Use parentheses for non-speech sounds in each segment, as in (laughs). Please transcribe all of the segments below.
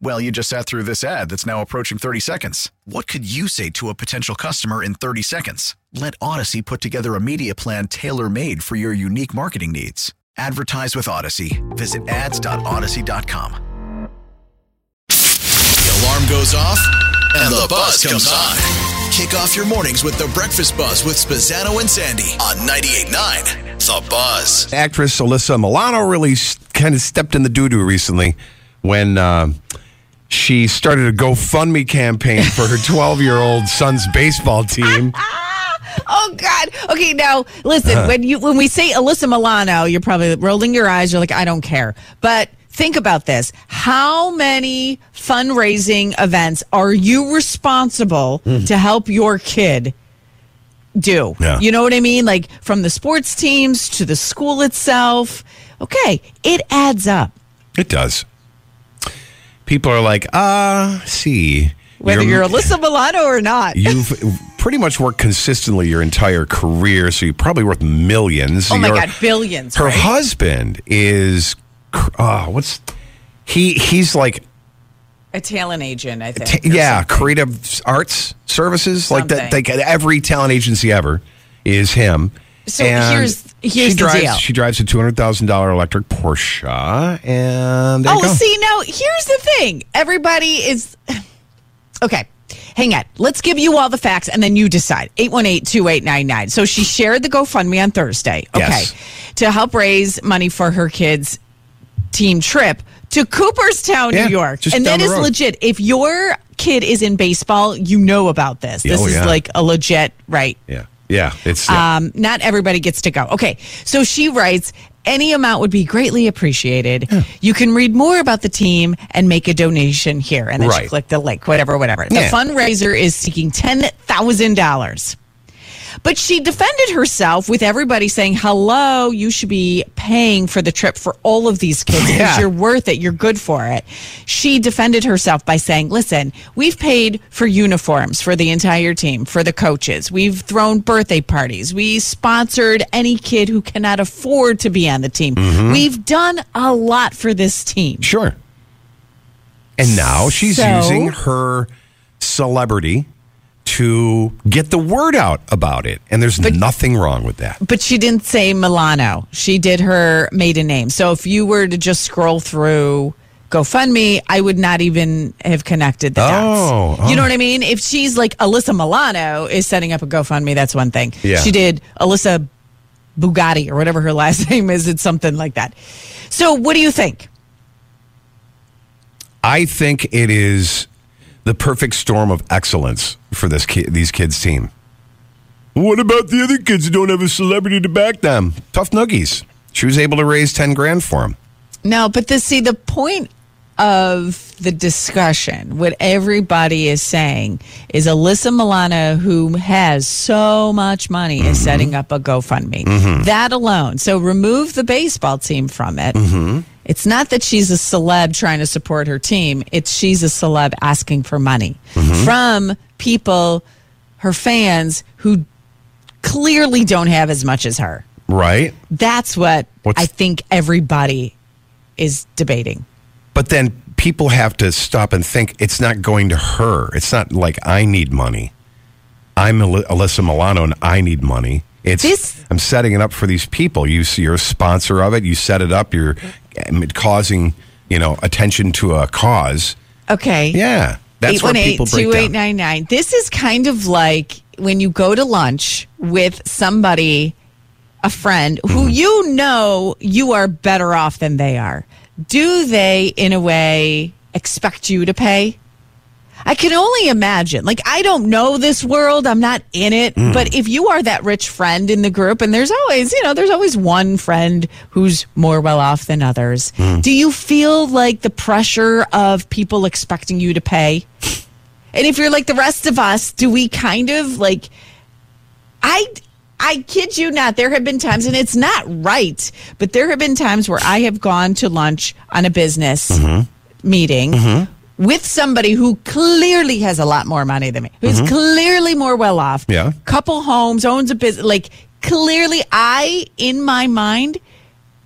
Well, you just sat through this ad that's now approaching 30 seconds. What could you say to a potential customer in 30 seconds? Let Audacy put together a media plan tailor made for your unique marketing needs. Advertise with Audacy. Visit ads.audacy.com. The alarm goes off and the buzz comes on. Kick off your mornings with the breakfast buzz with Spizzano and Sandy on 98.9 The Buzz. Actress Alyssa Milano really kind of stepped in the doo doo recently when uh, she started a GoFundMe campaign for her 12 year old son's baseball team. (laughs) Oh God. Okay, now listen. Uh-huh. When you when we say Alyssa Milano, you're probably rolling your eyes. You're like, I don't care. But think about this: How many fundraising events are you responsible mm-hmm. to help your kid? Do Yeah. you know what I mean? Like from the sports teams to the school itself. Okay, it adds up. It does. People are like, ah, see. Whether you're, Alyssa Milano or not. (laughs) You've pretty much worked consistently your entire career, so you're probably worth millions. oh my Your- God, billions. Her right? husband is, uh, what's he? He's like, a talent agent, I think. yeah, something. creative arts services, like that. Something. Like every talent agency ever is him. So And here's- here's she the drives, deal. She drives a two hundred thousand dollar electric Porsche, and Oh, see, now here's the thing. Everybody is. Okay, hang on. Let's give you all the facts and then you decide. 818 2899. So she shared the GoFundMe on Thursday. Okay. Yes. To help raise money for her kids' team trip to Cooperstown, Yeah, New York. And that the is road. legit. If your kid is in baseball, you know about this. Oh, this Oh, is yeah. like a legit, right? Yeah, yeah, it's yeah. Um, not everybody gets to go. Okay, so she writes, any amount would be greatly appreciated. You can read more about the team and make a donation here. And then she Right. clicked the link, whatever, whatever. The Yeah. fundraiser is seeking $10,000. But she defended herself with everybody saying, hello, you should be paying for the trip for all of these kids (laughs) because Yeah. you're worth it. You're good for it. She defended herself by saying, listen, we've paid for uniforms for the entire team, for the coaches. We've thrown birthday parties. We sponsored any kid who cannot afford to be on the team. Mm-hmm. We've done a lot for this team. Sure. And now she's So- using her celebrity to get the word out about it. And there's nothing wrong with that. But she didn't say Milano. She did her maiden name. So if you were to just scroll through GoFundMe, I would not even have connected the Oh, dots. You know oh. what I mean? If she's like Alyssa Milano is setting up a GoFundMe, that's one thing. Yeah. She did Alyssa Bugatti or whatever her (laughs) last name is. It's something like that. So what do you think? I think it is the perfect storm of excellence for this ki- these kids' team. What about the other kids who don't have a celebrity to back them? Tough noogies. She was able to raise 10 grand for them. No, but the see the point of the discussion, what everybody is saying is Alyssa Milano, who has so much money, is mm-hmm. setting up a GoFundMe. Mm-hmm. That alone. So remove the baseball team from it. Mm-hmm. It's not that she's a celeb trying to support her team. It's she's a celeb asking for money mm-hmm. from people, her fans who clearly don't have as much as her. Right? That's what What's- I think everybody is debating. But then people have to stop and think it's not going to her. It's not like I need money. I'm Al- Alyssa Milano and I need money. It's This- I'm setting it up for these people. You you're a sponsor of it. You set it up. You're um, causing you know attention to a cause. Okay. Yeah, that's where people break down. 2899. This is kind of like when you go to lunch with somebody a friend who you know you are better off than they are, do they, in a way, expect you to pay? I can only imagine. Like, I don't know this world. I'm not in it. Hmm. But if you are that rich friend in the group, and there's always, you know, there's always one friend who's more well off than others, hmm. do you feel like the pressure of people expecting you to pay? And if you're like the rest of us, do we kind of like, I, I kid you not, there have been times, and it's not right, but there have been times where I have gone to lunch on a business mm-hmm. meeting mm-hmm. With somebody who clearly has a lot more money than me, who's mm-hmm. clearly more well off. Yeah. Couple homes, owns a business. Like, clearly, I, in my mind,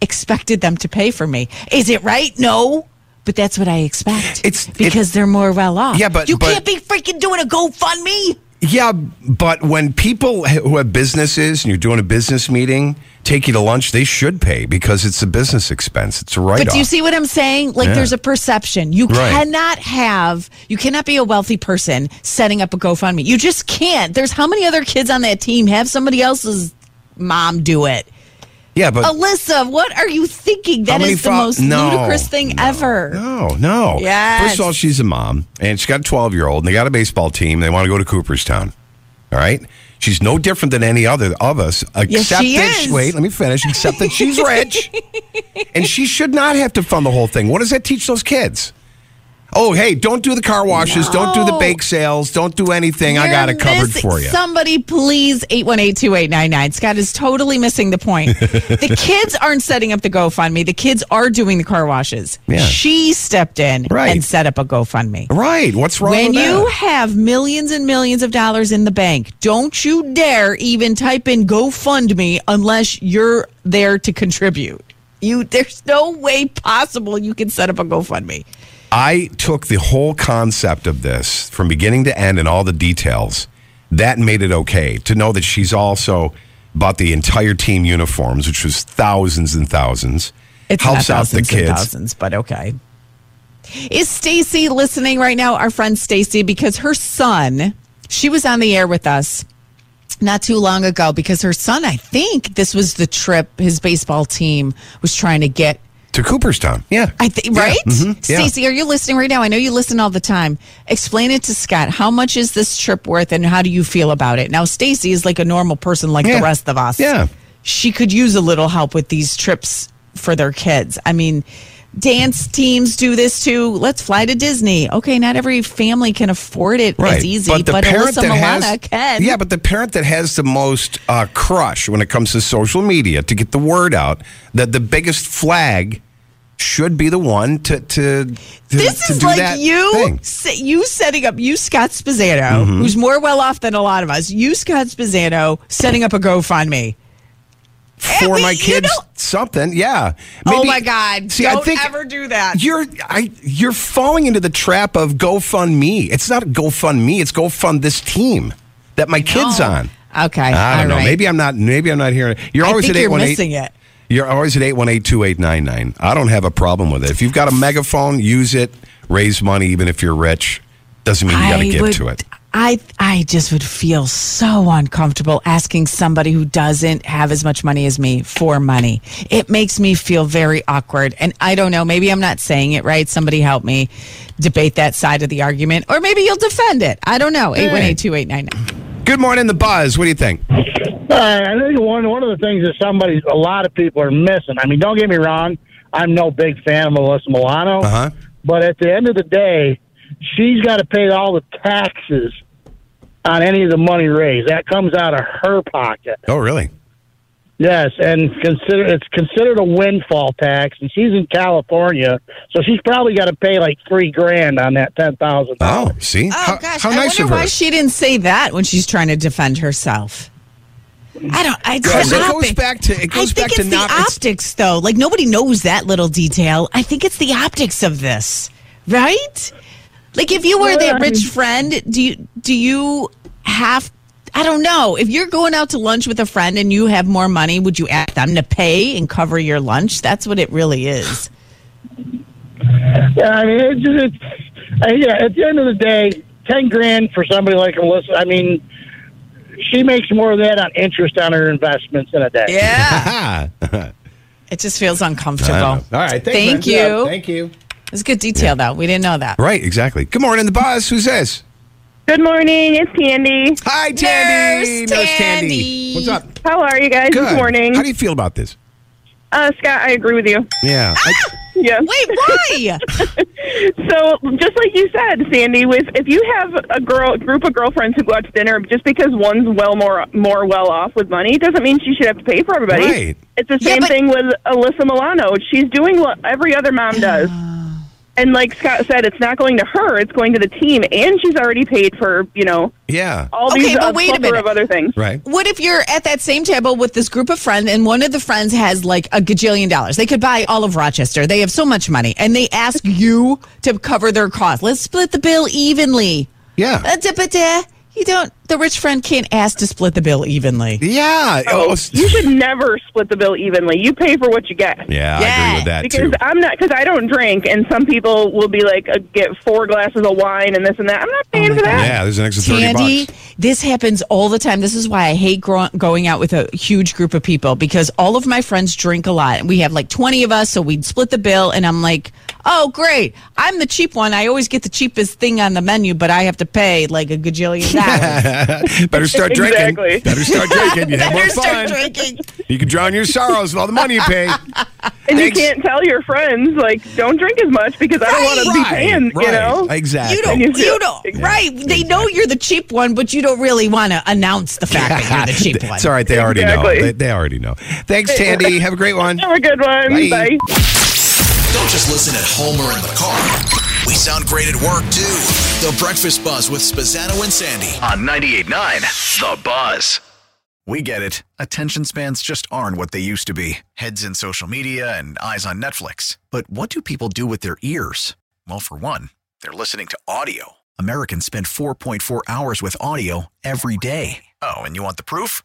expected them to pay for me. Is it right? No. But that's what I expect. It's- it- because they're more well off. Yeah, but- you but- can't be freaking doing a GoFundMe. Yeah, but when people who have businesses and you're doing a business meeting take you to lunch, they should pay because it's a business expense. It's a write But do you see what I'm saying? Like, Yeah. there's a perception. You Right. cannot have, you cannot be a wealthy person setting up a GoFundMe. You just can't. There's how many other kids on that team have somebody else's mom do it? Yeah, but Alyssa, what are you thinking? That is the fo- most No, ludicrous thing ever. No, no. Yes. First of all, she's a mom, and she's got a 12 year old, and they got a baseball team. They want to go to Cooperstown. All right? She's no different than any other of us, except she that is. wait, let me finish. Except that she's rich, (laughs) and she should not have to fund the whole thing. What does that teach those kids? Oh, hey, don't do the car washes, don't do the bake sales, don't do anything. I You're got it covered for you. Somebody please 818-2899. Scott is totally missing the point. (laughs) the kids aren't setting up the GoFundMe. The kids are doing the car washes. Yeah. She stepped in Right. and set up a GoFundMe. right? What's wrong When with you have millions and millions of dollars in the bank, don't you dare even type in GoFundMe unless you're there to contribute. You there's no way possible you can set up a GoFundMe. I took the whole concept of this from beginning to end and all the details. That made it okay to know that she's also bought the entire team uniforms, which was thousands and thousands. It's helps not out the kids. thousands, but okay. Is Stacy listening right now? Our friend Stacy, because her son, she was on the air with us not too long ago because her son, I think this was the trip his baseball team was trying to get To Cooperstown. Yeah. I think Yeah, right, mhm, yeah. Stacey. Are you listening right now? I know you listen all the time. Explain it to Scott. How much is this trip worth, and how do you feel about it? Now, Stacy is like a normal person, like Yeah. the rest of us. Yeah. she could use a little help with these trips for their kids. I mean. Dance teams do this too. Let's fly to Disney. Okay, not every family can afford it as easy, but, the Alyssa Milano can. Yeah, but the parent that has the most uh, crush when it comes to social media to get the word out that the biggest flag should be the one to to, to this to is do like that you se- you setting up you Scott Spizzano, Mm-hmm. who's more well off than a lot of us. You Scott Spizzano setting up a GoFundMe. For my kids something. Yeah. oh Maybe- my God! See, Don't I think ever do that. You're I you're falling into the trap of GoFundMe. It's not GoFundMe. It's GoFund this team that my kids on. Okay, I don't know. right. Maybe I'm not. Maybe I'm not hearing. it. You're always at eight you're one missing it. You're always at eight one eight two eight nine nine. I don't have a problem with it. If you've got a megaphone, use it. Raise money, even if you're rich. Doesn't mean you got to give would- to it. I I just would feel so uncomfortable asking somebody who doesn't have as much money as me for money. It makes me feel very awkward. And I don't know, maybe I'm not saying it right. Somebody help me debate that side of the argument. Or maybe you'll defend it. I don't know. 818-2899. Good morning, the buzz. What do you think? Uh, I think one one of the things that somebody, a lot of people are missing. I mean, don't get me wrong. I'm no big fan of Melissa Milano, Uh-huh. but at the end of the day, she's got to pay all the taxes on any of the money raised. That comes out of her pocket. Oh, really? Yes, and consider it's considered a windfall tax, and she's in California, so she's probably got to pay like three grand on that ten thousand. Oh, see? Oh how, gosh, how I nice wonder of her. why she didn't say that when she's trying to defend herself. I don't. I Because the it goes optic- back to- it goes I think back to it's not- the it's- optics, though. Like nobody knows that little detail. I think it's the optics of this, right? Like if you were Well, that rich friend, do you do you have? I don't know. If you're going out to lunch with a friend and you have more money, would you ask them to pay and cover your lunch? That's what it really is. Yeah, I mean, it's just, it's, uh, yeah, at the end of the day, 10 grand for somebody like Alyssa, I mean, she makes more of that on interest on her investments in a day. Yeah. Ah. (laughs) it just feels uncomfortable. All right. Thanks, Thank man. you. Thank you. It's good detail, though. We didn't know that. Right. Exactly. Good morning, the buzz. Who's this? Good morning, it's Candy. Hi, Tandy. Nurse Tandy. What's up? How are you guys Good. this morning? How do you feel about this? uh, Scott, I agree with you. Yeah. Ah! I- Yeah. Wait, why? (laughs) (laughs) So, just like you said, Sandy, with if you have a girl group of girlfriends who go out to dinner, just because one's well more more well off with money doesn't mean she should have to pay for everybody. Right. It's the Yeah, same but- thing with Alyssa Milano. She's doing what every other mom does. And like Scott said, it's not going to her; it's going to the team, and she's already paid for you know yeah. all Okay, these but uh, wait a plethora minute. of other things. Right. What if you're at that same table with this group of friends and one of the friends has like a gajillion dollars? They could buy all of Rochester. They have so much money and they ask you to cover their cost. Let's split the bill evenly. Yeah. Da- but, uh, You don't, the rich friend can't ask to split the bill evenly. Yeah. Oh, you should never split the bill evenly. You pay for what you get. Yeah, I agree with that Because too. I'm not, because I don't drink, and some people will be like, uh, get four glasses of wine and this and that. I'm not paying Oh my for that. Yeah, there's an extra thirty Tandy, bucks. this happens all the time. This is why I hate gro- going out with a huge group of people because all of my friends drink a lot. We have like 20 of us, so we'd split the bill, and I'm like, oh, great. I'm the cheap one. I always get the cheapest thing on the menu, but I have to pay like a gajillion dollars. (laughs) (laughs) Better start drinking. Exactly. Better start drinking. You (laughs) have more start fun. drinking. You can drown your sorrows with all the money you pay. (laughs) And Thanks. you can't tell your friends, like, don't drink as much because I don't want to be paying, right. you know? Exactly. You don't, you feel- you don't, right? They know you're the cheap one, but you don't really want to announce the fact that you're the cheap one. It's all right. They already know. They, they already know. Thanks, Tandy. Have a great one. Have a good one. Bye. Bye. Don't just listen at home or in the car. We sound great at work too. The Breakfast Buzz with Spizzano and Sandy. On 98.9 The Buzz. We get it. Attention spans just aren't what they used to be heads in social media and eyes on Netflix. But what do people do with their ears? Well, for one, they're listening to audio. Americans spend 4.4 hours with audio every day. Oh, and you want the proof?